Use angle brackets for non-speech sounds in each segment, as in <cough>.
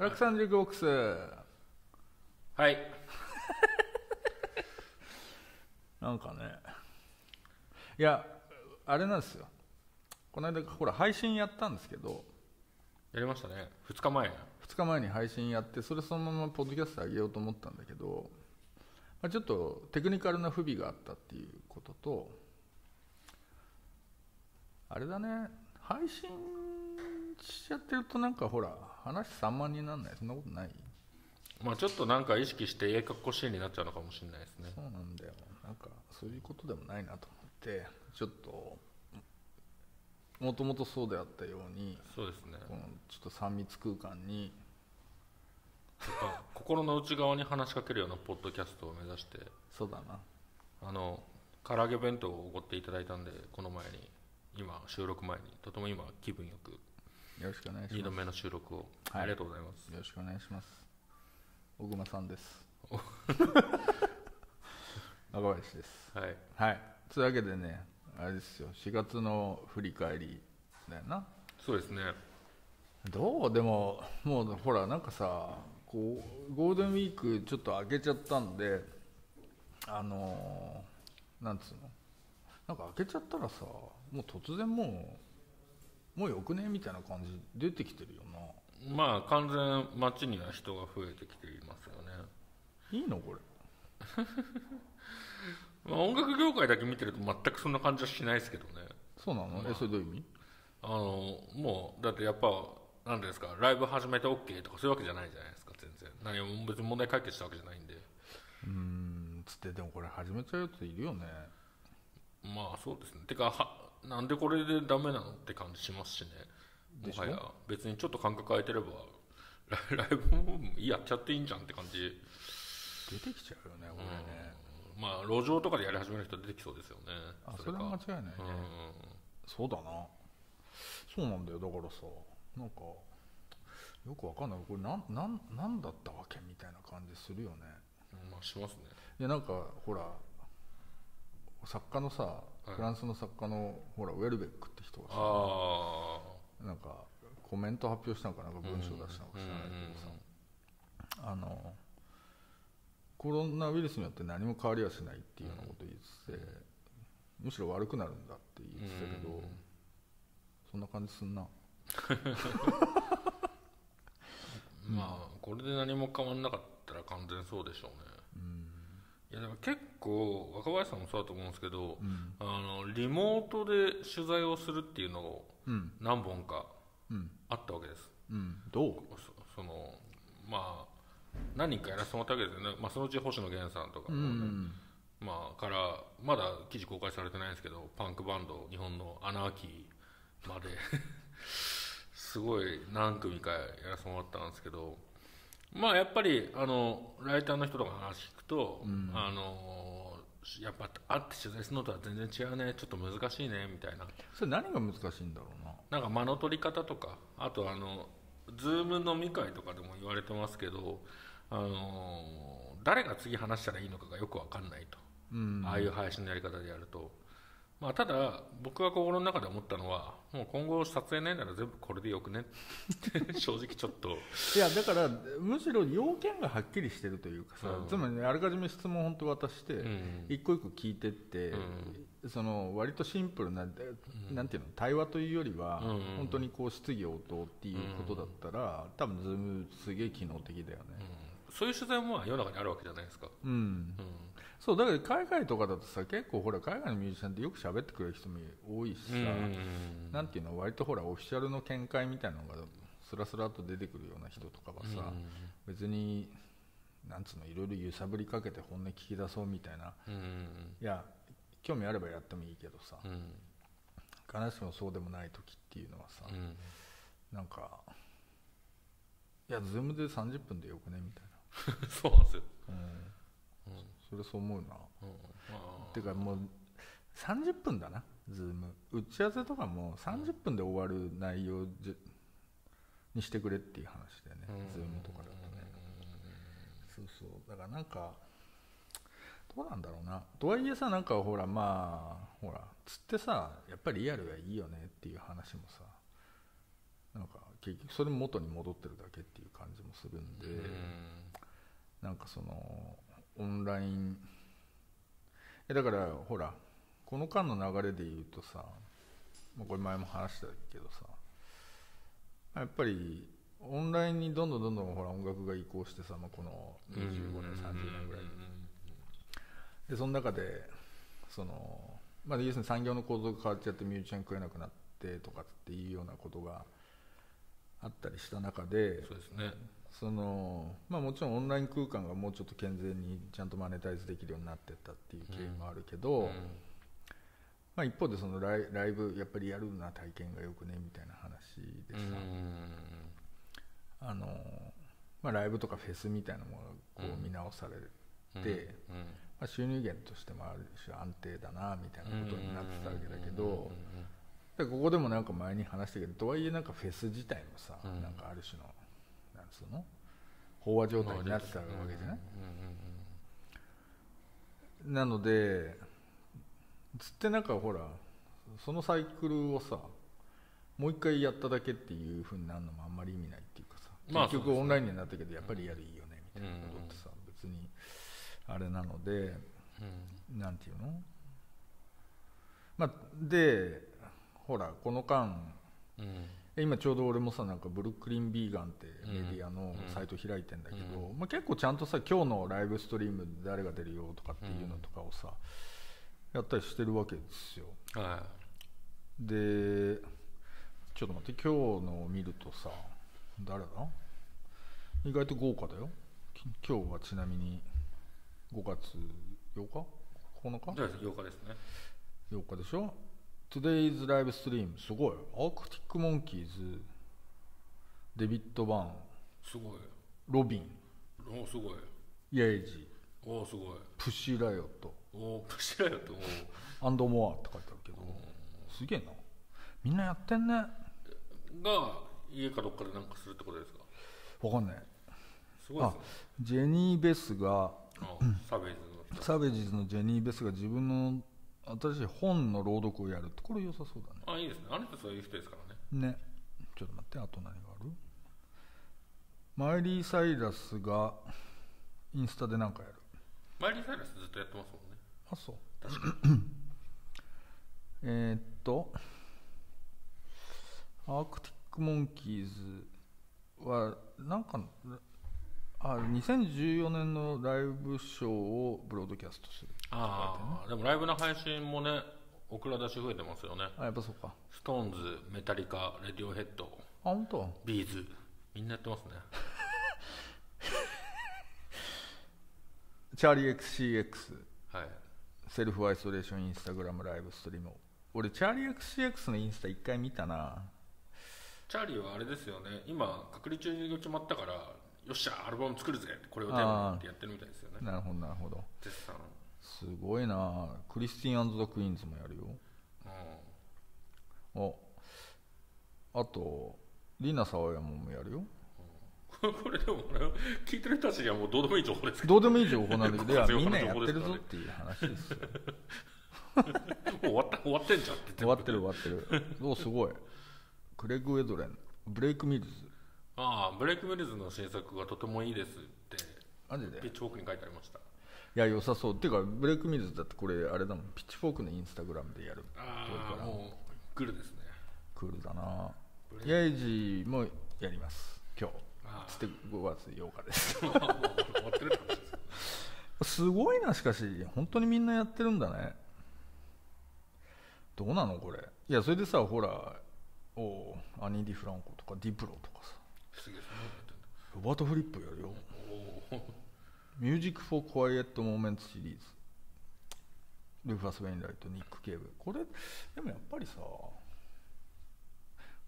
130ボックスはいなんかねいやあれなんですよこの間ほら配信やったんですけどやりましたね2日前2日前に配信やってそれそのままポッドキャスト上げようと思ったんだけど、まあ、ちょっとテクニカルな不備があったっていうこととあれだね配信しちゃってるとなんかほら話散漫にならない。そんなことない。まあちょっとなんか意識してええかっこしいになっちゃうのかもしれないですね。そうなんだよ。なんかそういうことでもないなと思ってちょっともともとそうであったようにそうですね。このちょっと3密空間に心の内側に話しかけるようなポッドキャストを目指してそうだな。あの唐揚げ弁当をおごっていただいたんでこの前に今収録前にとても今気分よくよろしくお願いし2ます。度目の収録を、はい。ありがとうございます。よろしくお願いします。小熊さんです。中 <laughs> 林です。はい。はい。というわけでねあれですよ。4月の振り返りだよな。そうですね。どう？でももうほらなんかさこうゴールデンウィークちょっと開けちゃったんであのーなんつうの？なんか開けちゃったらさもう突然もうもうよくねみたいな感じ出てきてるよな。まあ完全街には人が増えてきていますよね、いいのこれ。<laughs> まあ、音楽業界だけ見てると全くそんな感じはしないですけどね。そうなの、えそれどういう意味？あのもうだってやっぱ何ですかライブ始めて OK とかそういうわけじゃないじゃないですか全然。何も別に問題解決したわけじゃないんで。うーんつってでもこれ始めちゃうやついるよね。まあそうですね。てかはなんでこれでダメなのって感じしますしね。もはや。別にちょっと間隔空いてれば <laughs> ライブもやっちゃっていいんじゃんって感じ。出てきちゃうよねこれね、まあ路上とかでやり始める人出てきそうですよね。あそれは間違いないね、うん。そうだな。そうなんだよだからさ。なんかよくわかんない。これなんなんなんだったわけみたいな感じするよね。まあしますね。いやなんかほら作家のさいフランスの作家のほらウェルベックって人がさあなんかコメント発表したのかなんか文章出したのか知らないけどさ、あのコロナウイルスによって何も変わりはしないっていうようなことを言ってて、むしろ悪くなるんだって言ってたけど、そんな感じすんな。<laughs> まあこれで何も変わんなかったら完全そうでしょうね結構若林さんもそうだと思うんですけど、あのリモートで取材をするっていうのをうん。何本かうん。あったわけです、うん。どう？そそのまあ何人かやらせてもらったわけですよね、まあ、そのうち星野源さんとかね、ん。まあからまだ記事公開されてないんですけどパンクバンド日本のアナーキーまで。<laughs> すごい何組かやらせてもらったんですけどまあやっぱりあのライターの人とか話聞くと、あのやっぱ会って取材するのとは全然違うねちょっと難しいねみたいな。それ何が難しいんだろうな？なんか間の取り方とかあとあのズーム飲み会とかでも言われてますけどあの誰が次話したらいいのかがよく分かんないと、うん。ああいう配信のやり方でやると、まあ、ただ僕が心の中で思ったのはもう今後撮影ないなら全部これでよくね。っ <laughs> て正直ちょっと。いやだからむしろ要件がはっきりしてるというかさ、うん。つまり、ね、あらかじめ質問を本当渡して、うん。一個一個聞いてって、その割とシンプルな,、なんていうの対話というよりは、うん。うん本当にこう質疑応答っていうことだったら、多分ズームすげえ機能的だよね。そういう取材もまあ世の中にあるわけじゃないですか、うん、うんそうだから海外とかだとさ結構ほら海外のミュージシャンってよく喋ってくれる人も多いしさ、うん。なんていうの割とほらオフィシャルの見解みたいなのがスラスラと出てくるような人とかはさ、別になんつうのいろいろ揺さぶりかけて本音聞き出そうみたいな。うん。いや興味あればやってもいいけどさうん。必ずしもそうでもない時っていうのはさ、うん。なんかいやズームで30分でよくね？みたい <laughs> そうなんですよ、な、うんそれそう思うな。うん。まあてかもう30分だなズーム。打ち合わせとかも30分で終わる内容じにしてくれっていう話でね、ズームとかだとね、そうそう。だからなんかどうなんだろうな。とはいえさなんかほらまあほらつってさやっぱりリアルがいいよねっていう話もさなんか結局それも元に戻ってるだけっていう感じもするんで、うん。なんかそのオンライン。えだからほらこの間の流れで言うとさまあこれ前も話したけどさやっぱりオンラインにどんどんどんどんほら音楽が移行してさ、まあ、この25年30年ぐらいでその中でその、まあ、要するに産業の構造が変わっちゃってミュージシャン食えなくなってとかっていうようなことがあったりした中でそうですねそのまあ、もちろんオンライン空間がもうちょっと健全にちゃんとマネタイズできるようになってったっていう経緯もあるけど、うん。まあ、一方でそのライライブやっぱりやるな体験がよくねみたいな話でさ、あのまあ、ライブとかフェスみたいなものがこうんう見直されうん。て、うん。まあ、収入源としてもある種安定だなみたいなことになってたわけだけどでここでもなんか前に話したけどとはいえなんかフェス自体もさ、うん。なんかある種のつうの飽和状態になってたわけじゃない、なのでつってなんかほらそのサイクルをさもう一回やっただけっていうふうになるのもあんまり意味ないっていうかさ、まあ結局オンラインになったけどやっぱりやるいいよねみたいなことってさ、別にあれなのでなんていうの？まあでほらこの間うんうん今ちょうど俺もさなんかブルックリン・ビーガンってメディアのサイト開いてんだけど、まあ、結構ちゃんとさ今日のライブストリームで誰が出るよとかっていうのとかをさ、やったりしてるわけですよ。はでちょっと待って今日のを見るとさ誰だ？意外と豪華だよ。き今日はちなみに5月8日？9日いじゃあ8日ですね。8日でしょ？Today's Live Stream すごい。アークティック・モンキーズデビッド・バーンすごい。ロビン。おすごい。イエイジ。おすごい。プッシー・ライオット。おプシラよと <laughs> アンド・モアって書いてあるけど。すげえな。みんなやってんね。が家かどっかでなんかするってことですか？わかんない。すごいですあねジェニー・ベスがあサベイズのサベージズのジェニー・ベスが自分の新しい本の朗読をやるってこれ良さそうだあいいですね。あの人そういう人ですからね。ね。ねちょっと待ってあと何がある？マイリー・サイラスがインスタで何かやる。マイリー・サイラスずっとやってますもんね。あそう。確かに。えーっとアークティック・モンキーズはなんかあ2014年のライブショーを broadcast する。ああでもライブの配信もねお蔵出し増えてますよね。あやっぱそうか。ストーンズメタリカレディオヘッドあ本当？ビーズみんなやってますね。<laughs> チャーリー XCX はい。 self isolation Instagram live stream。俺チャーリー XCX のインスタ一回見たな。チャーリーはあれですよね。今隔離中に決まったからよっしゃアルバム作るぜこれをテーマにってやってるみたいですよね。なるほどなるほど。絶賛。すごいな。クリスティーンザ・クイーンズもやるよ。うん。おあとリナ・サワヤマもやるよ。<laughs> これでもこれ聞いてる人たちにはもうどうでもいい情報ですけど。どうでもいい情報なんだけ <laughs> どみんなやってるぞっていう話ですよ。どもう終わった終わってんじゃんって終わってる終わってる。おすごい。クレイグ・ウェドレンブレイク・ミルズああブレイク・ミルズの新作がとてもいいですってマジで？ピッチフォークに書いてありました。いや良さそう。っていうかブレイク・ミルズだってこれあれだもん。ピッチフォークのインスタグラムでやるああもうグルですね。クールだな。イェジもやります。今日。あつって5月8日です。<laughs> すすごいなしかし。本当にみんなやってるんだね。どうなのこれ。いやそれでさほらおうアニー・ディ・フランコとかディプロとかさすげえそんなのやってんだ。ロバート・フリップやるよ。おお。ミュージック・フォー・クワイエット・モーメントシリーズルーファス・ウェインライトニック・ケーブこれでもやっぱりさこ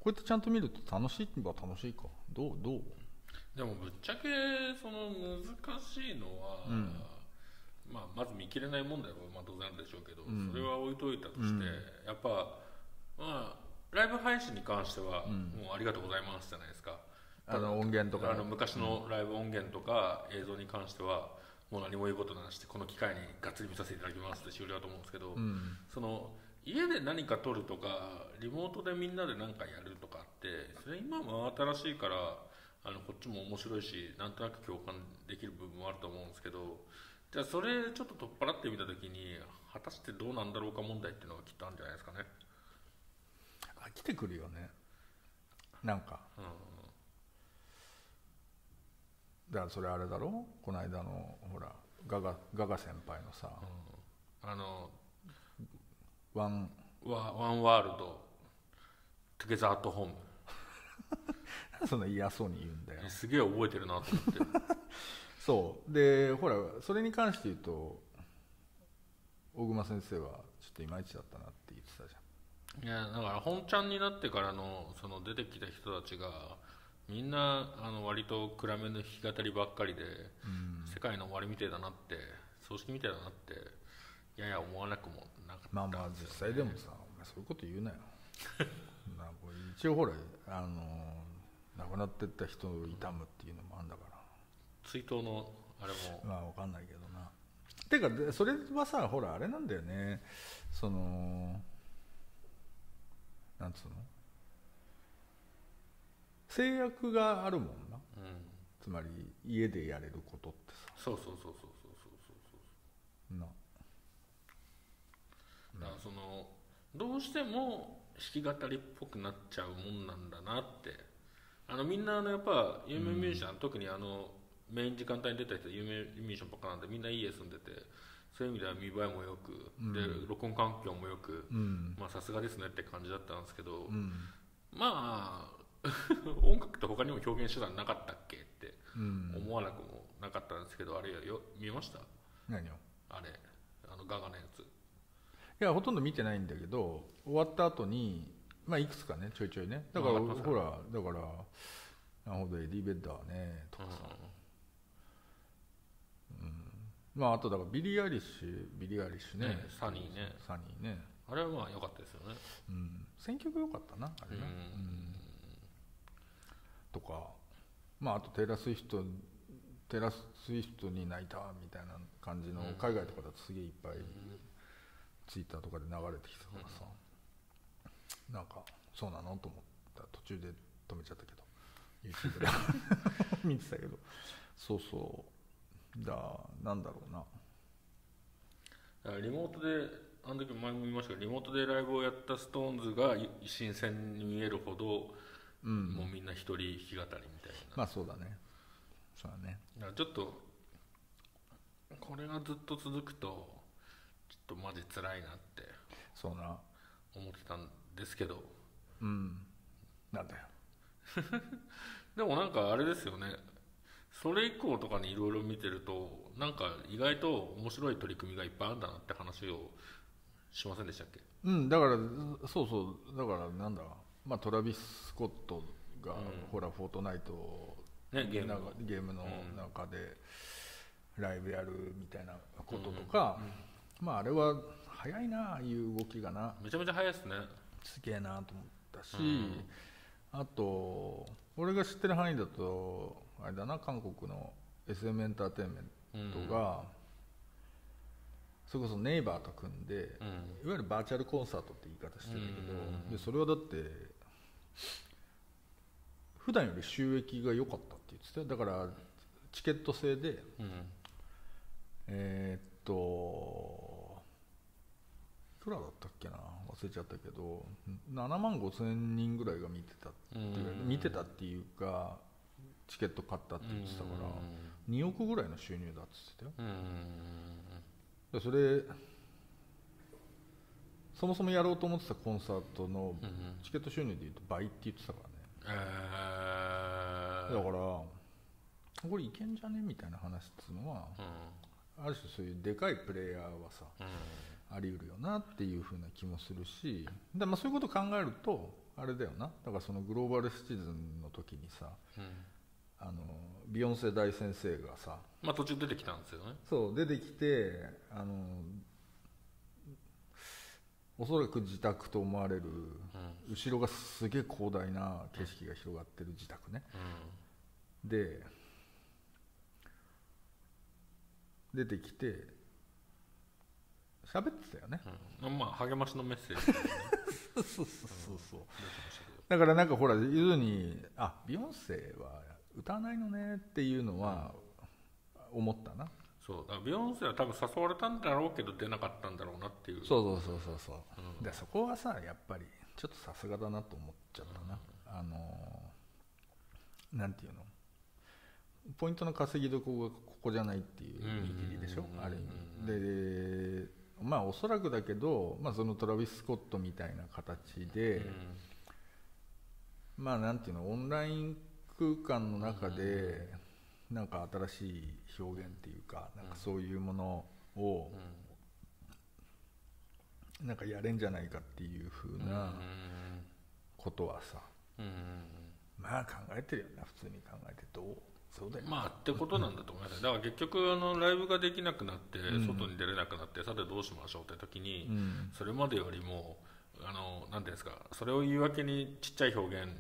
うやってちゃんと見ると楽しいは楽しいか。どうどう？でもぶっちゃけその難しいのは、うん。まあ、まず見切れない問題はまあ当然あるでしょうけど、うん。それは置いといたとして、うん。やっぱまあライブ配信に関しては、うん。もうありがとうございますじゃないですかあの音源とか。あの昔のライブ音源とか映像に関してはもう何も言うことなしでこの機会にがっつり見させていただきますって終了だと思うんですけど、うん。その家で何か撮るとかリモートでみんなで何かやるとかってそれ今も新しいからあのこっちも面白いしなんとなく共感できる部分もあると思うんですけどじゃあそれちょっと取っ払ってみた時に果たしてどうなんだろうか問題っていうのがきっとあるんじゃないですかね。飽きてくるよね。なんか。うんだからそれあれだろ？この間のほらガガガガ先輩のさ、あのワン。ワワンワールドトゥゲザートホーム。<laughs> そんな嫌そうに言うんだよ。すげえ覚えてるなと思って。<laughs> そう。でほらそれに関して言うと大熊先生はちょっといまいちだったなって言ってたじいやだから本ちゃんになってからのその出てきた人たちがみんなあの割と暗めの弾き語りばっかりで、世界の終わりみてえだなって葬式みたいだなってやや思わなくもなかったゃんまあまあ実際でもさお前そういうこと言うなよ。<laughs> 一応ほらあの亡くなってった人を悼むっていうのもあるんだから。追悼のあれも。まあわかんないけどな。てかでそれはさほらあれなんだよね。そのなんつうの？制約があるもんな。うん。つまり家でやれることってさ。そうそうそうそうそうそうそうな。だからそのどうしても弾き語りっぽくなっちゃうもんなんだなって。あのみんなあのやっぱ有名ミュージシャン、特にあのメイン時間帯に出た人有名ミュージシャンばっかなんでみんな家住んでてそういう意味では見栄えもよく、で録音環境もよく、さすがですねって感じだったんですけど、うん。まあ <laughs> 音楽って他にも表現手段なかったっけってうん。思わなくもなかったんですけどあれよ見ました？何を？あれあのガガのやつ。いやほとんど見てないんだけど終わった後にまあいくつかねちょいちょいね。だからまほらだからなるほどエディ・ベッダーねとかさ、まああとだからビリー・アイリッシュビリー・アイリッシュね。ねサニーね。サニーね。あれはまあ良かったですよね。うん。選曲良かったなあれね、うんとかまああとテイラー・スウィフトテイラー・スウィフトに泣いたみたいな感じの、海外とかだとすげえいっぱい、ツイッターとかで流れてきたからさ、なんかそうなのと思った。途中で止めちゃったけど。YouTube で。<laughs> 見てたけど。そうそう。だなんだろうな。リモートであの時前も言いましたけどリモートでライブをやったストーンズが新鮮に見えるほど、もうみんな一人弾き語りみたいな。まあそうだね。そうだね。ちょっとこれがずっと続くとちょっとマジ辛いなってそうな。思ってたんですけど。うん。なんだよ。<laughs> でもなんかあれですよね。それ以降とかにいろいろ見てるとなんか意外と面白い取り組みがいっぱいあるんだなって話をしませんでしたっけ？うん。だからそうそう。だからなんだまあトラビス・スコットが、ほらフォートナイトをねゲームゲームの中でライブやるみたいなこととか、まああれは早いなああいう動きがな。めちゃめちゃ早いですね。すげえなと思ったし、あと俺が知ってる範囲だとあれだな韓国の SM エンターテインメントが、それこそネイバーと組んで、うん。いわゆるバーチャルコンサートって言い方してるけど、でそれはだって普段より収益が良かったって言ってたよ。だからチケット制でうん。えーっといくらだったっけな？忘れちゃったけど7万5千人ぐらいが見てたっていううん。見てたっていうかチケット買ったって言ってたから2億ぐらいの収入だっつってたよ。それそもそもやろうと思ってたコンサートのチケット収入でいうと倍って言ってたからね。えー。だからこれいけんじゃねみたいな話っつうのはある種そういうでかいプレイヤーはさあり得るよなっていうふうな気もするしで、まあ、そういうことを考えるとあれだよな。だからそのグローバルシチズンの時にさうん。あのビヨンセ大先生がさまあ途中出てきたんですよね。そう出てきてあのおそらく自宅と思われる、後ろがすげえ広大な景色が広がってる自宅ね、で喋ってたよね。うん。まあ励ましのメッセージ、ね、そうそうそうそう。だからなんかほら要するにあビヨンセは歌わないのねっていうのは思ったな、そうだビヨンセは多分誘われたんだろうけど出なかったんだろうなっていう。そうそうそうそうそう、うん。でそこはさやっぱりちょっとさすがだなと思っちゃったな、あのーなんていうの？ポイントの稼ぎどころがここじゃないっていう見切りでしょ、うん。ある意味。でまあおそらくだけど、まあ、そのトラビス・スコットみたいな形で、まあなんていうの？オンライン空間の中でなんか新しい表現っていうかなんかそういうものをなんかやれんじゃないかっていうふうなことはさうんうんまあ考えてるよな普通に考えてどう？そうだよねまあってことなんだと思います。<laughs> だから結局あのライブができなくなってうん。外に出れなくなってさてどうしましょうって時にうん。それまでよりもあのなんていうんですかそれを言い訳にちっちゃい表現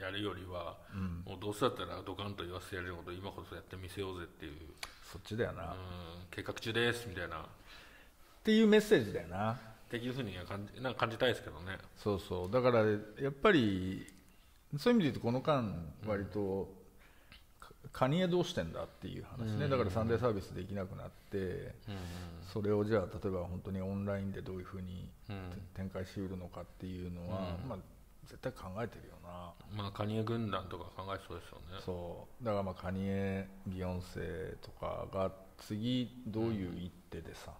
やるよりはうん。もうどうせだったらドカンと言わせてやれること今こそやってみせようぜっていう。そっちだよな、っうん。計画中ですみたいな。ていうメッセージだよな。っていうふうには感じなんか感じたいですけどね。そうそう。だからやっぱりそういう意味で言うとこの間割と、かカニエどうしてんだっていう話ね、うん。だからサンデーサービスできなくなってそれをじゃあ例えば本当にオンラインでどういうふうにうん。展開しうるのかっていうのは、うん。まあ、絶対考えてるよな。まあカニエ軍団とか考えそうですよね。そう。だからまあカニエビヨンセとかが次どういう一手でさ、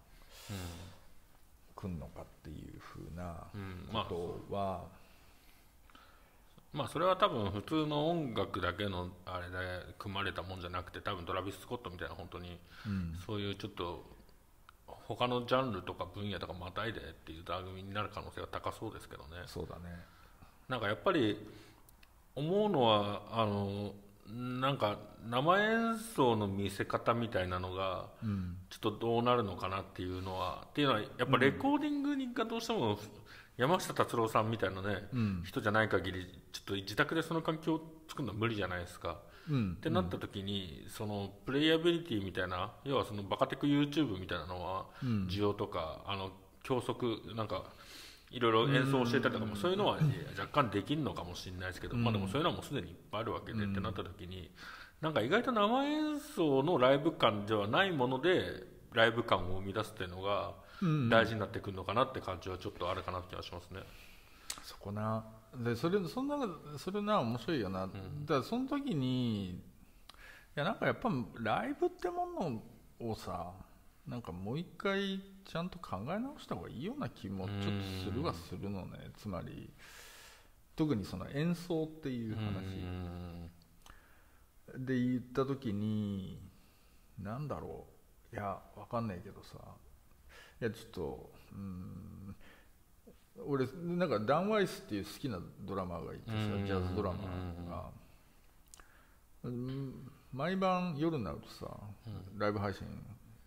来んのかっていうふうなうん、うん、まあことは、まあそれは多分普通の音楽だけのあれで組まれたもんじゃなくて多分トラビス・スコットみたいな本当にうん。そういうちょっと他のジャンルとか分野とかまたいでっていう番組になる可能性が高そうですけどねそうだねなんかやっぱり思うのはあのなんか生演奏の見せ方みたいなのがうん。ちょっとどうなるのかなっていうのはっていうのはやっぱレコーディングがどうしても山下達郎さんみたいなね、うん。人じゃない限りちょっと自宅でその環境を作るのは無理じゃないですか。うん。ってなった時にそのプレイアビリティみたいな要はそのバカテク YouTube みたいなのはうん。需要とかあの教則なんかいろいろ演奏を教えたりとかもそういうのは若干できるのかもしれないですけど、まあでもそういうのはもうすでにいっぱいあるわけでってなった時になんか意外と生演奏のライブ感ではないものでライブ感を生み出すっていうのがうん。大事になってくるのかなって感じはちょっとあるかなって気がしますね。そこな。でそれそんなそれな面白いよな、だからその時にいやなんかやっぱライブってものをさなんかもう一回ちゃんと考え直した方がいいような気もちょっとするはするのね。つまり特にその演奏っていう話、で言った時になんだろう。いやわかんないけどさ。いやちょっとうん。俺なんかダン・ワイスっていう好きなドラマーがいてさうん。ジャズドラマーが。うん。毎晩夜になるとさライブ配信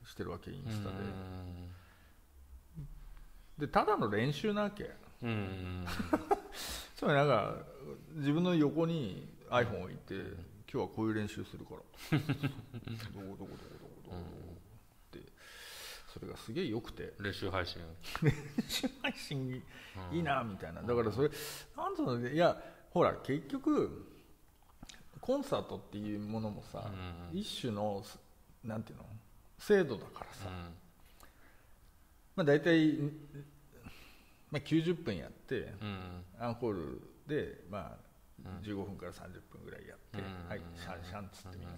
してるわけインスタででただの練習なわけ。うん。う <laughs> んつまりなんか自分の横に iPhone 置いて、今日はこういう練習するから。<laughs> どこどこどこどこどこって。それがすげえ良くて。練習配信。練習配信いいなみたいな。だからそれなんいやほら結局コンサートっていうものもさ、一種のなんていうの？制度だからさ、まあ、大体、まあ、90分やってうん。アンコールで、まあ、15分から30分ぐらいやって、うん。はい、シャンシャンっつってみんな、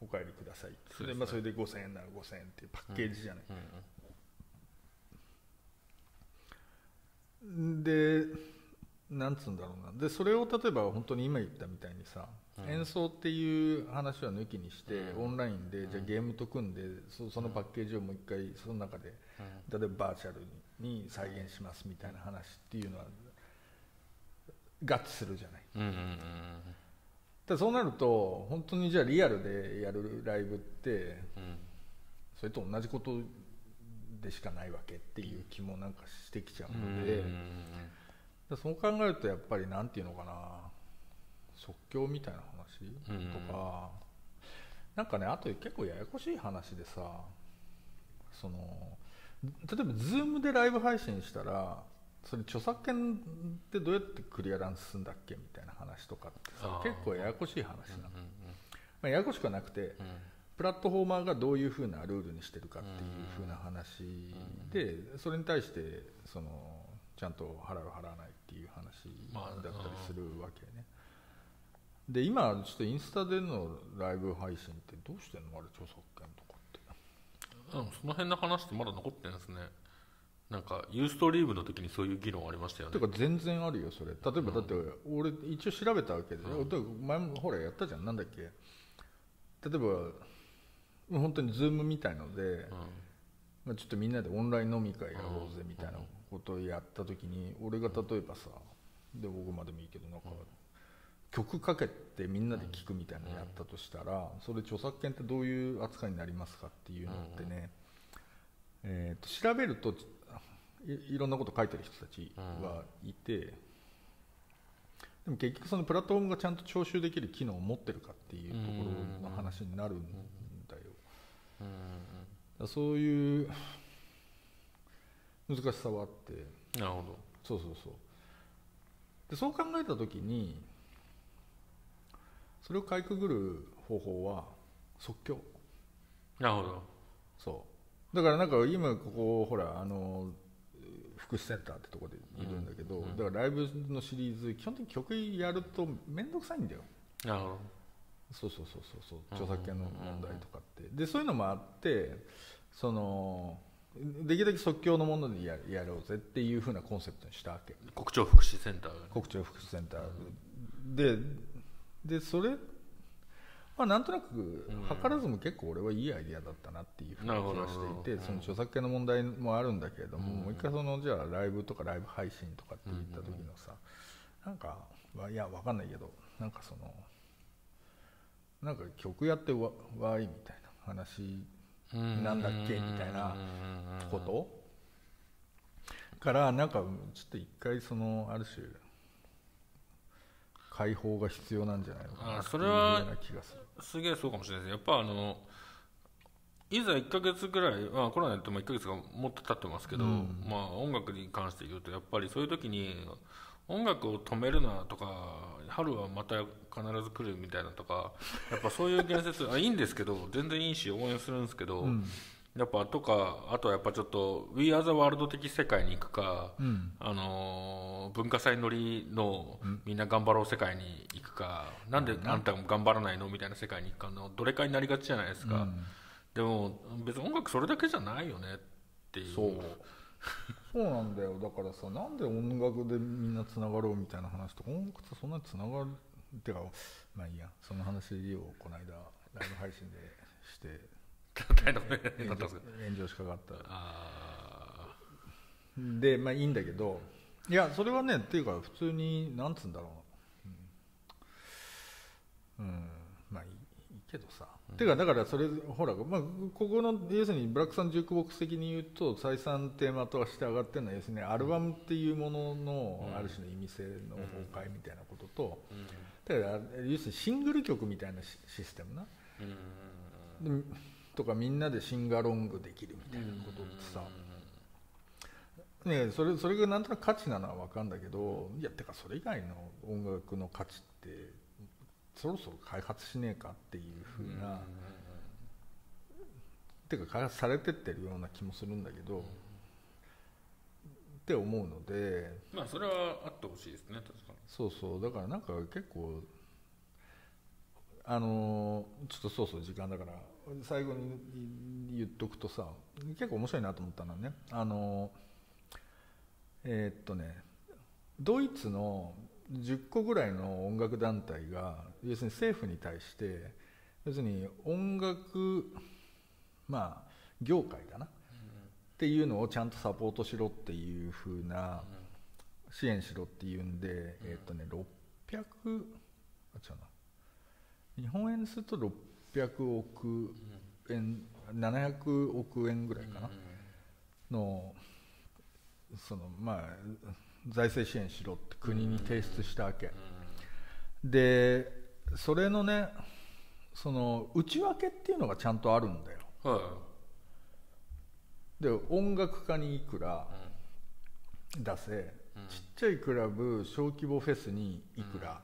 お帰りくださいそれでまあ、それで5000円なら5000円っていうパッケージじゃない、でなんつうんだろうな。でそれを例えば本当に今言ったみたいにさ、演奏っていう話は抜きにして、オンラインでじゃあゲームと組んでそそのパッケージをもう一回その中で、例えばバーチャルに再現しますみたいな話っていうのは合致するじゃない。うんうんうんただそうなると本当にじゃあリアルでやるライブってうん。それと同じことでしかないわけっていう気もなんかしてきちゃううんので、うんでそう考えるとやっぱりなんていうのかな。即興みたいな話うん。とか、なんかねあと結構ややこしい話でさその例えば Zoom でライブ配信したらそれ著作権ってどうやってクリアランスするんだっけみたいな話とかってさ結構ややこしい話なの、うんまあ、ややこしくはなくてうん。プラットフォーマーがどういうふうなルールにしてるかっていうふうな話でそれに対してそのちゃんと払う払わないっていう話まあだったりするわけね。で今ちょっとインスタでのライブ配信ってどうしてんの？あれ著作権とかって。うんその辺の話ってまだ残ってるんですね。なんかユーストリームの時にそういう議論ありましたよね。てか全然あるよそれ。例えばだって俺一応調べたわけで、前もほらやったじゃん。なんだっけ。例えば本当にズームみたいので、まあ、ちょっとみんなでオンライン飲み会やろうぜみたいなことをやった時に俺が例えばさで僕までもいいけどなんか曲かけてみんなで聴くみたいなのやったとしたらそれ著作権ってどういう扱いになりますかっていうのってね、えーと調べるといいろんなこと書いてる人たちはいて、でも結局そのプラットフォームがちゃんと徴収できる機能を持ってるかっていうところの話になるんだよ。そういう難しさはあって。なるほど。そうそうそう。でそう考えた時にそれをかいくぐる方法は即興。なるほど。そう。だからなんか今ここほらあの福祉センターってとこでいるんだけど、だからライブのシリーズ基本的に曲やると面倒くさいんだよ。なるほど。そうそうそうそうそう。著作権の問題とかって。でそういうのもあってそのできるだけ即興のものでややろうぜっていうふうなコンセプトにしたわけ。国庁福祉センターがね。国庁福祉センター。ででそれまあなんとなく図らずも結構俺はいいアイディアだったなっていうふうな気がしていてその著作権の問題もあるんだけれどももう一回そのじゃあライブとかライブ配信とかって言った時のさなんかまあいやわかんないけどなんかそのなんか曲やってわわーいみたいな話なんだっけ？みたいなこと？からなんかちょっと一回そのある種解放が必要なんじゃないのかなあっていうそれはような気がする。すげえそうかもしれないです。やっぱあのいざ1ヶ月ぐらい、まあ、コロナやっても1ヶ月がもっと経ってますけど、まあ、音楽に関して言うとやっぱりそういう時に音楽を止めるなとか春はまた必ず来るみたいなとかやっぱそういう言説あいいんですけど全然いいし応援するんですけど、やっぱとかあとはやっぱちょっと「We Are the World」的世界に行くか、あのー文化祭乗りのみんな頑張ろう世界に行くか、なんであんたも頑張らないのみたいな世界に行くかのどれかになりがちじゃないですか、でも別に音楽それだけじゃないよねっていうそうなんだよ。だからさなんで音楽でみんなつながろうみたいな話とか音楽とそんなにつながるってかまあいいやその話をこの間ライブ配信でして炎上しかかったあでまあいいんだけどいやそれはねっていうか普通になんつうんだろう。うん、うん。まあいいけどさ、ていうかだからそれほら、まあ、ここの要するにブラックさんジュークボックス的に言うと再三テーマとして上がってるのは要するにアルバムっていうもののある種の意味性の崩壊みたいなことと、だから要するにシングル曲みたいなシシステムな、でとかみんなでシンガロングできるみたいなことってさ、ね、それそれがなんとなく価値なのは分かるんだけどいやてかそれ以外の音楽の価値ってそろそろ開発しねえかっていうふうな、てか開発されてってるような気もするんだけど、って思うのでーまあそれはあってほしいですね確かに。そうそう。だからなんか結構あのーちょっとそうそう時間だから最後に言っとくとさ結構面白いなと思ったのはねあのーえーっとねドイツの10個ぐらいの音楽団体が要するに政府に対して要するに音楽まあ業界だな、っていうのをちゃんとサポートしろっていうふうな支援しろっていうんで、えっとね600あ違うな。日本円にすると600億円700億円ぐらいかな、のそのまあ財政支援しろって国に提出したわけ、でそれのねその内訳っていうのがちゃんとあるんだよ。はで音楽家にいくら出せ、ちっちゃいクラブ小規模フェスにいくら、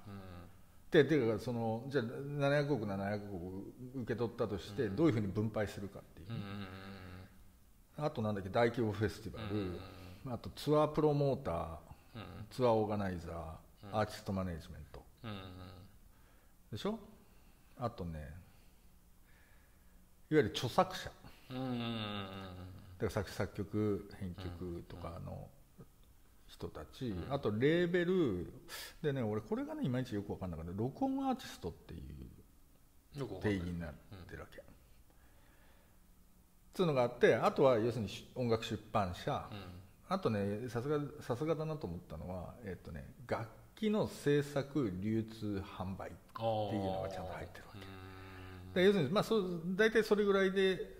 でていうかそのじゃあ700億700億受け取ったとしてどういうふうに分配するかっていう、あとなんだっけ大規模フェスティバル、あとツアープロモーター、ツアーオーガナイザー、アーティストマネージメント、でしょ？あとねいわゆる著作者、だから作詞作曲編曲とかの人たち、あとレーベル。でね俺これがねいまいちよく分かんなかった。録音アーティストっていう定義になってるわけ。つうのがあってあとは要するに音楽出版社、あとねさすがさすがだなと思ったのは、えっとね、楽器の制作流通販売っていうのがちゃんと入ってるわけ。で要するに、まあ、そう大体それぐらいで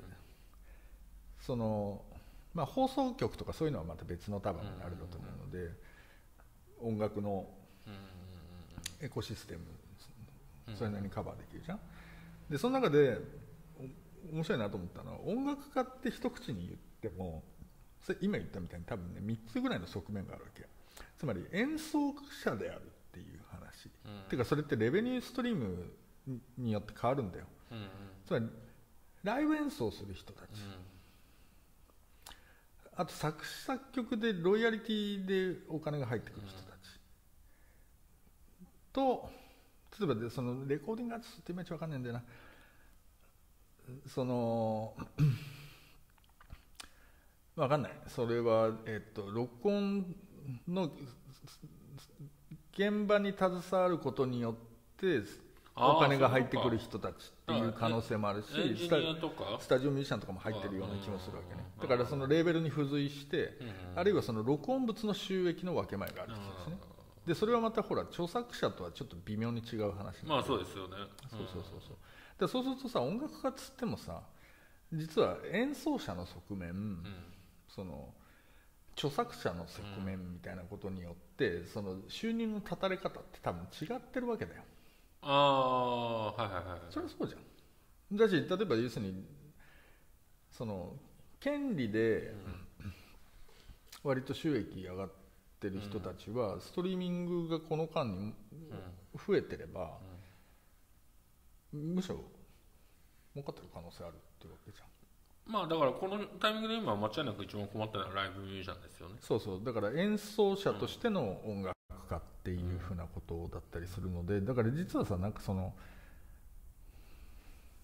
その、まあ、放送局とかそういうのはまた別の多分あるだと思うので、音楽のエコシステムそれなりにカバーできるじゃん。でその中で面白いなと思ったのは音楽家って一口に言っても今言ったみたいに多分ね3つぐらいの側面があるわけつまり演奏者であるっていう話、うん、っていうかそれってレベニューストリームによって変わるんだよ、うんうん、つまりライブ演奏する人たち、うん、あと作詞作曲でロイヤリティでお金が入ってくる人たち、と例えばでそのレコーディングアーティストっていまいち分かんないんだよな。その分かんない。それは、えっと、録音の現場に携わることによってお金が入ってくる人たちっていう可能性もあるしスタジオミュージシャンとかも入ってるような気もするわけね。だからそのレーベルに付随してあるいはその録音物の収益の分け前がある人ですね。でそれはまたほら著作者とはちょっと微妙に違う話まあそうですよね。そうそうそうそう。でそうするとさ音楽家っつってもさ実は演奏者の側面、うん、その著作者の側面みたいなことによって、うん、その収入の断たれ方って多分違ってるわけだよ。ああはいはいはいそれはそうじゃん。だし例えば要するにその権利で割と収益上がってる人たちは、ストリーミングがこの間に増えてれば、むしろ儲かってる可能性あるっていうわけじゃんまあだからこのタイミングで今間違いなく一番困ったのはライブミュージシャンですよね。そうそう。だから演奏者としての音楽家っていうふうなことだったりするのでだから実はさなんかその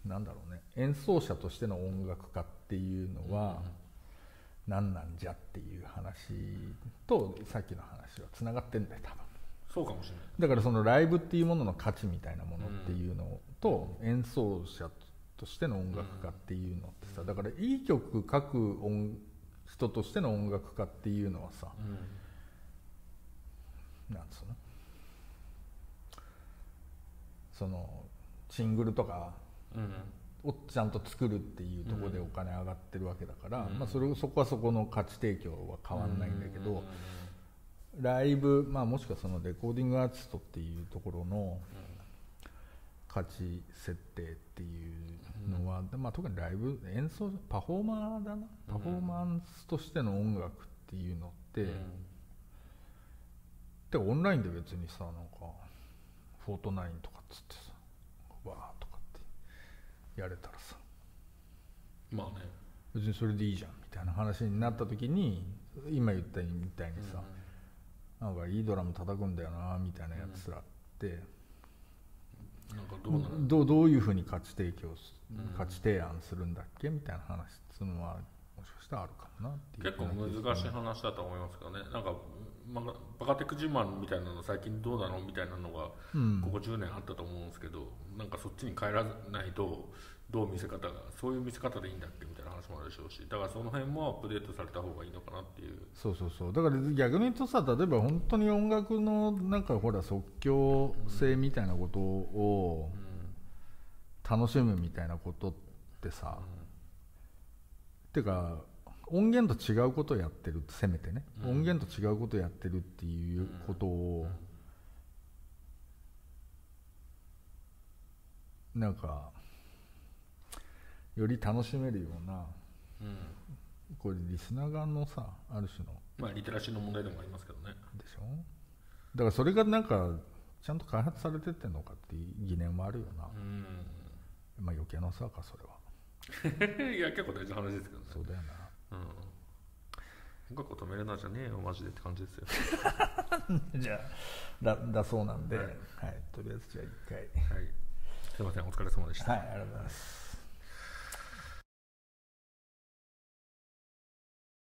なんだろうね。演奏者としての音楽家っていうのは何なんじゃっていう話とさっきの話はつながってんだよ多分。そうかもしれない。だからそのライブっていうものの価値みたいなものっていうのと演奏者としての音楽家っていうのってさだからいい曲書く音人としての音楽家っていうのはさ、うん、なんつうの？そのシングルとかをちゃんと作るっていうところでお金上がってるわけだから、うん、まあ、それそこはそこの価値提供は変わんないんだけど、ライブ、まあ、もしくはそのレコーディングアーティストっていうところの価値設定っていうのは、うん、まあ、特にライブ演奏パフォーマーだな。パフォーマンスとしての音楽っていうのって、うん、でオンラインで別にさなんかフォートナインとかっつってさわーとかってやれたらさ。まあね。別にそれでいいじゃんみたいな話になった時に今言ったみたいにさ、うん。なんかいいドラム叩くんだよなみたいなやつらって、なんかどうどうどういうふうに価値提供価値提案するんだっけみたいな話っていうのはもしかしたらあるかもなっていう。結構難しい話だと思いますけどね。なんか、まあ、バカテク自慢みたいなの最近どうなのみたいなのがここ10年あったと思うんですけど、うん、なんかそっちに帰らないとどう見せ方がそういう見せ方でいいんだっけみたいな話もあるでしょうしだからその辺もアップデートされた方がいいのかなっていう。そうそうそう。だから逆に言うとさ例えば本当に音楽のなんかほら即興性みたいなことを楽しむみたいなことってさ、うん、っていうか音源と違うことをやってるせめてね、うん、音源と違うことをやってるっていうことを、なんかより楽しめるようなこれリスナー側のさある種のまあリテラシーの問題でもありますけどね。でしょ？だからそれがなんかちゃんと開発されてってんのかっていう疑念もあるよな、うん。まあ余計なさかそれは。<laughs> いや結構大事な話ですけどね。そうだよな。うん。音楽を止めるなじゃねえよマジでって感じですよ。<laughs> じゃあだだそうなんで、ははいい。とりあえずじゃあ一回。はい。すいませんお疲れ様でした。はいありがとうございます